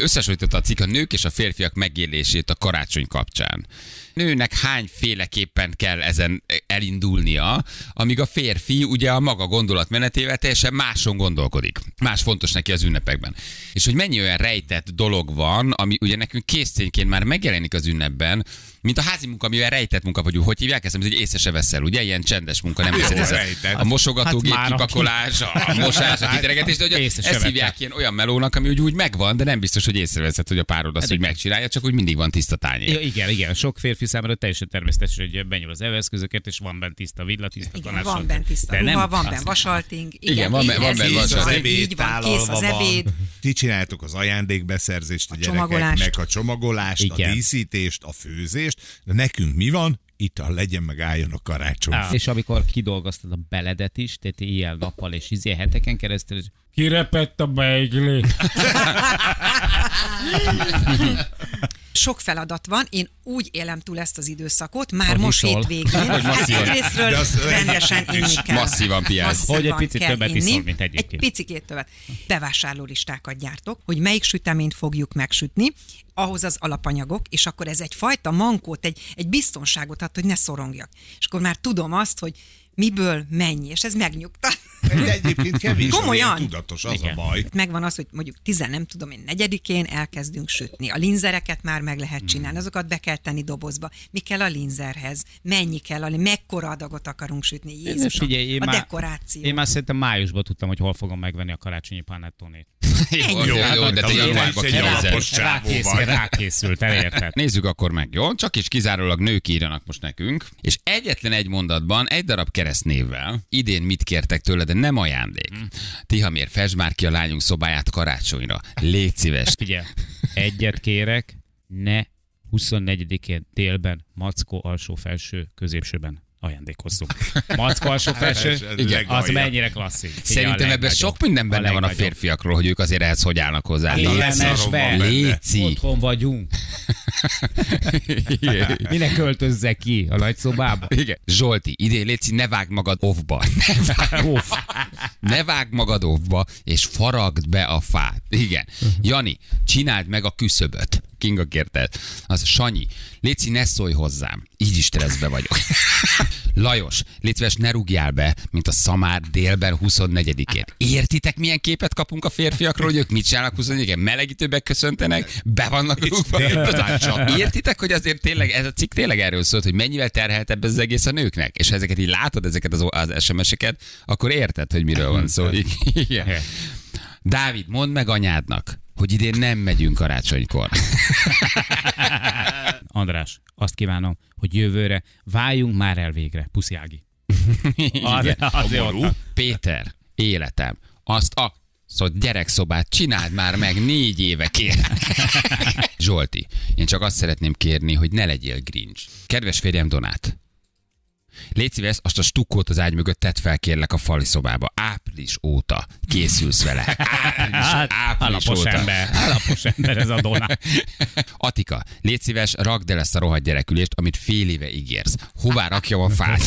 Összesította a cikk a nők és a férfiak megélését a karácsony kapcsán. Nőnek hányféleképpen kell ezen elindulnia, amíg a férfi ugye a maga gondolatmenetével teljesen máson gondolkodik. Más fontos neki az ünnepekben. És hogy mennyi olyan rejtett dolog van, ami ugye nekünk készcénként már megjelenik az ünnepben, mint a házi munka, amivel rejtett munka vagyunk. Hogy hívják ezt, hogy észre se veszel, ugye? Ilyen csendes munka, nem Jó, hiszed, ez a, a mosogatógép Hát kipakolás, a mosás, a kiteregetés, de se ezt hívják ilyen olyan melónak, ami úgy, úgy megvan, de nem biztos, hogy észreveszed, hogy a párod azt, hogy megcsinálja, csak úgy mindig van tiszta Ja, tányér. igen, igen. Sok férfi számára teljesen természetes, hogy benyúl az eveszközöket, és van bent tiszta villa, tiszta Igen, van bent tiszta De nem ruha, van bent vasalting. Igen, Igen, van bent- van bent vasalting. Így van, kész az ebéd. van. Ti csináljátok az ajándékbeszerzést a, A gyerekeknek, a csomagolást, Igen. a díszítést, a főzést, de nekünk mi van? Itt a legyen meg álljon a karácsony. Á. És amikor kidolgoztad a beledet is, tehát ilyen nappal és izé heteken keresztül, kirepett a beigli. Sok feladat van, én úgy élem túl ezt az időszakot, már Hogy most iszol. hétvégén. Hogy masszívan. Egyrésztről rendesen inni kell. Masszívan piáz. Masszívan Hogy egy picit többet inni. iszol, mint egyébként. Egy picikét többet. Bevásárló listákat gyártok, hogy melyik süteményt fogjuk megsütni, ahhoz az alapanyagok, és akkor ez egyfajta mankót, egy, egy biztonságot ad, hogy ne szorongjak. És akkor már tudom azt, hogy miből mennyi, és ez megnyugtat. De egyébként kevés, Komolyan? Tudatos, az Igen. a baj. Megvan az, hogy mondjuk tizen, nem tudom én, negyedikén elkezdünk sütni. A linzereket már meg lehet Hmm. csinálni, azokat be kell tenni dobozba. Mi kell a linzerhez? Mennyi kell, a, mekkora adagot akarunk sütni? Jézusom, Figyelj, én a már, dekoráció. Én már szerintem májusban tudtam, hogy hol fogom megvenni a karácsonyi panettonét. Jó, Jó, jó, hát jó, de te az januárba egy kinézel. rákészült, elérted. Nézzük akkor meg, jó? Csak is kizárólag nők írjanak most nekünk. És egyetlen egy mondatban, egy darab keresztnévvel, idén mit kértek tőle, de nem ajándék. Tihamér, fesd már ki a lányunk szobáját karácsonyra. Légy szíves. Figyelj, egyet kérek, ne 24-én délben Mackó alsó-felső középsőben ajándékozzunk. Mackó alsó-felső, Ez igen, az mennyire klasszik. A Szerintem ebben sok minden benne van a férfiakról, hogy ők azért ehhez hogy állnak hozzá. Igen, Léci. Otthon vagyunk. Minek költözzek ki a nagyszobába? Igen. Zsolti, idén Léci, ne vágd magad offba. Ne vágd, Uff. ne vágd magad offba, és faragd be a fát. Igen. Jani, csináld meg a küszöböt. Kinga kérte. Az Sanyi, Léci, ne szólj hozzám. Így is stresszbe vagyok. Lajos, légy szíves, ne rúgjál be, mint a szamár délben 24-én. Értitek, milyen képet kapunk a férfiakról, hogy ők mit csinálnak 24-én? Melegítőbe köszöntenek, be vannak rúgva. Értitek, hogy azért tényleg, ez a cikk tényleg erről szólt, hogy mennyivel terheltebb ez az egész a nőknek? És ha ezeket így látod, ezeket az, az SMS-eket, akkor érted, hogy miről van szó. Igen. Dávid, mondd meg anyádnak, hogy idén nem megyünk karácsonykor. András, azt kívánom, hogy jövőre váljunk már el végre. Puszi Ági. Az, az jó. Péter, életem, azt a Szóval gyerekszobát csináld már meg négy éve kér. Zsolti, én csak azt szeretném kérni, hogy ne legyél grinch. Kedves férjem Donát, Légy szíves, azt a stukkót az ágy mögött tett fel kérlek a fali szobába. Április óta készülsz vele. Április, Hát, április alapos óta. ember, alapos ember ez a Dona. Atika, légy szíves, rakd el ezt a rohadt gyerekülést, amit fél éve ígérsz. Hová rakjam a fát?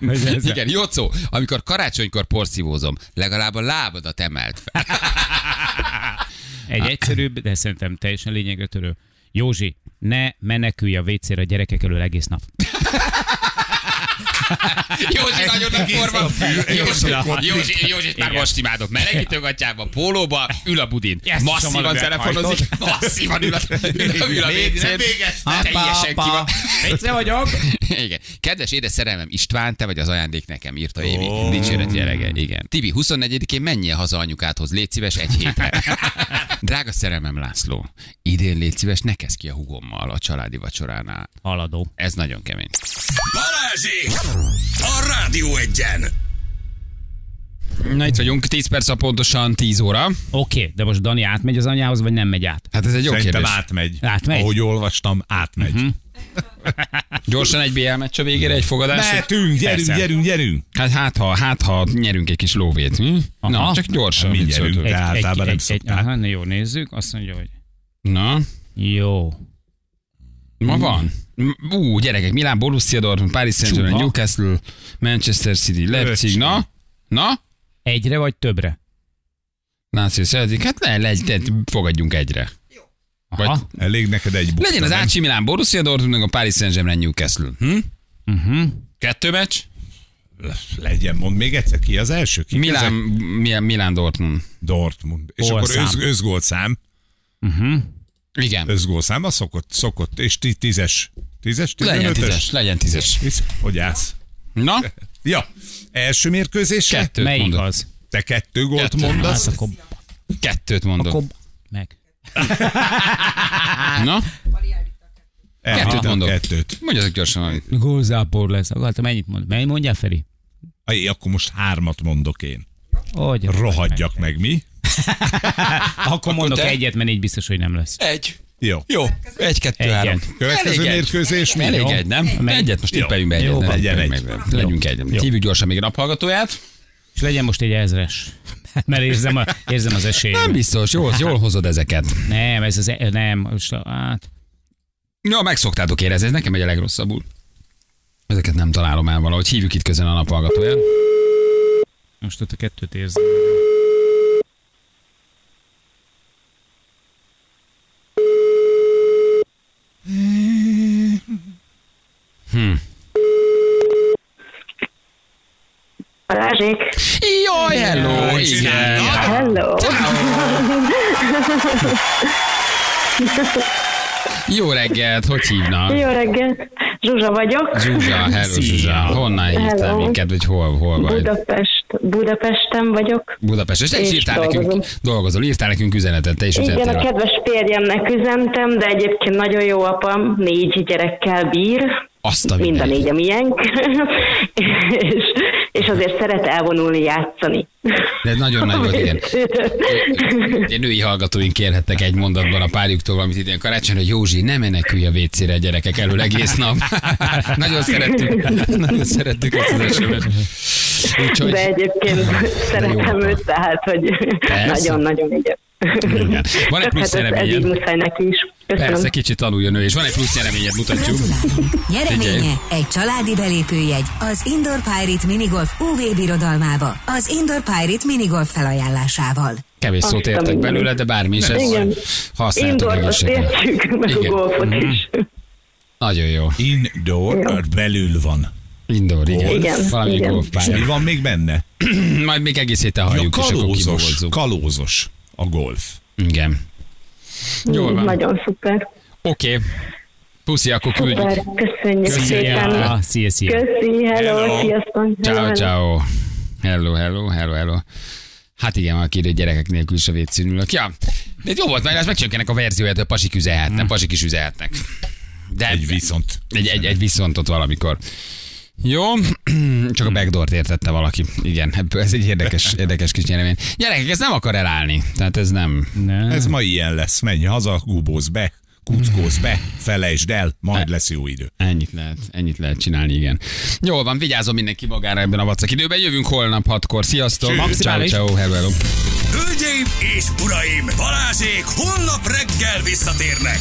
Igen, Jocó, amikor karácsonykor porszívózom, legalább a lábadat emelt fel. Egy egyszerűbb, de szerintem teljesen lényegre törő. Józsi, ne menekülj a WC-re a gyerekek elől egész nap. Józsi nagyon nagy forma. Józsi, Józsi, már most imádok. Melegítőgatjába, pólóba, ül a budin. Ezt is Masszívan hamar telefonozik. Masszívan ül a, ül a, ül a Még WC-n. nem végeztem. Teljesen ki van. WC vagyok. Igen. Kedves édes szerelmem István, te vagy az ajándék nekem, írta Évi. Ó. Dicséret jelege. Igen. Tibi, 24-én menjél haza anyukádhoz, légy szíves egy hétre. Drága szerelmem László, idén légy szíves, ne kezd ki a hugommal a családi vacsoránál. Haladó. Ez nagyon kemény. Balázsi! A Rádió egyen! Na itt vagyunk, 10 perc a pontosan 10 óra. Oké, okay, de most Dani átmegy az anyához, vagy nem megy át? Hát ez egy jó Szerintem kérdés. átmegy. Átmegy? Ahogy olvastam, átmegy. Uh-huh. Gyorsan egy BL meccs a végére, egy fogadás. Mehetünk, gyerünk, Persze. gyerünk, gyerünk. Hát, hát ha, hát ha nyerünk egy kis lóvét. Hm? Na, Aha. csak gyorsan. Mi gyerünk. De általában nem szokták. aha, na jó, nézzük. Azt mondja, hogy Na, jó. ma van. M- Ú, gyerekek, Milán, Borussia Dortmund, Paris Saint-Germain. Newcastle, Manchester City, Leipzig, na? Na? Egyre vagy többre? Náció Celtic, hát le, le, le, fogadjunk egyre. Vagy Aha. Elég neked egy bukta, legyen az nem? AC Milán, Borussia Dortmund, meg a Paris Saint-Germain, Newcastle. Hm? Uh-huh. Kettő meccs? Legyen, mondd még egyszer ki az első. Ki Milán, ezek? Milán, Milán Dortmund. Dortmund. És Hol akkor szám? össz, összgólszám. Uh-huh. Igen. Összgólszám, a szokott, szokott. És ti- tízes. Tízes, Legyen tízes, legyen tízes. Hogy állsz? Na? Ja, első mérkőzésre? Kettőt Melyik mondok. az? Te kettő gólt Kettő. mondasz? Hát akkor, Kettőt mondok. akkor meg. Na? Kettőt mondok. Kettőt. Mondjatok gyorsan valamit. Gólzápor lesz. Akartam mennyit mond? Mely mondjál, Feri? Aj, akkor most hármat mondok én. Hogy? Rohadjak meg, mi? Akkor mondok te? egyet, mert így biztos, hogy nem lesz. Egy. Jó. Jó. Egy, kettő, Egyet. három. Következő Elég egy. mérkőzés mi? Elég egy, nem? Meg- Egyet, most tippeljünk be egyet. Jó, legyen egy. Legyünk egy. Hívjuk gyorsan még a naphallgatóját. És legyen most egy ezres. Mert érzem, a, érzem az esélyt. Nem biztos, jól, jól hozod ezeket. Nem, ez az, e- nem, most, hát, Ja, megszoktátok érezni, ez nekem megy a legrosszabbul. Ezeket nem találom el valahogy. Hívjuk itt közön a naphallgatóját. most ott a kettőt érzem. Balázsék. Jaj, hello! Igen. Hello. Jó reggelt, hogy hívnak? Jó reggelt. Zsuzsa vagyok. Zsuzsa, hello. Zsuzsa. Honnan hívtál minket, vagy hol, hol vagy? Budapest, Budapesten vagyok. Budapest. És te is írtál dolgozom. nekünk, dolgozol, írtál nekünk üzenetet, te is Igen, üzentél. a kedves férjemnek üzentem, de egyébként nagyon jó apam, négy gyerekkel bír. Azt a Mind a négy a miénk. és, és azért szeret elvonulni, játszani. De nagyon nagy volt, igen. Ugye női hallgatóink kérhettek egy mondatban a párjuktól valamit idén karácsony, hogy Józsi, ne menekülj a WC-re a gyerekek elől egész nap. nagyon szerettük, nagyon szerettük ezt az SMS. Úgyhogy, De egyébként szeretem őt, tehát, hogy nagyon-nagyon így. Igen. Van egy plusz hát ez, ez így nyereményed? muszáj neki is. Köszönöm. Persze, kicsit tanuljon ő, és van egy plusz nyereményed, mutatjuk. Nyereménye Figyelj. egy családi belépőjegy az Indoor Pirate Minigolf UV birodalmába az Indoor Pirate Minigolf felajánlásával. Kevés szót értek mindenit. belőle, de bármi is, ez Igen. azt egészségre. értjük, meg a Igen. golfot is. Nagyon jó. Indoor, belül van. Indoor, igen. Igen, Valami igen. És golfpálya. mi van még benne? Majd még egész héten Ja, halljuk, és akkor kalózos, kibogolzunk. kalózos a golf. Igen. Jól van. Nagyon szuper. Oké. Puszi, akkor küldjük. Szuper, köszönjük Köszi, szépen. Szia, szia, szia. Köszi, hello, Hello. sziasztok. Hello, Ciao, ciao. Hello, hello, hello, hello. Hát igen, aki ide gyerekek nélkül is a vécén ülök. Ja, de jó volt, mert ez megcsinálják a verzióját, hogy a pasik üzehetnek, pasik is üzehetnek. De Egy viszont. egy, egy, egy viszontot valamikor. Jó, csak a backdoor értette valaki. Igen, ebből ez egy érdekes, érdekes kis nyeremény. Gyerekek, ez nem akar elállni. Tehát ez nem... Ne. Ez ma ilyen lesz. Menj haza, gubóz be, kuckóz be, felejtsd el, majd lesz jó idő. Ennyit lehet, ennyit lehet csinálni, igen. Jól van, vigyázom mindenki magára ebben a vacak időben. Jövünk holnap hatkor. Sziasztok! Ciao, ciao, hello, hello. Hölgyeim és uraim, Balázsék holnap reggel visszatérnek.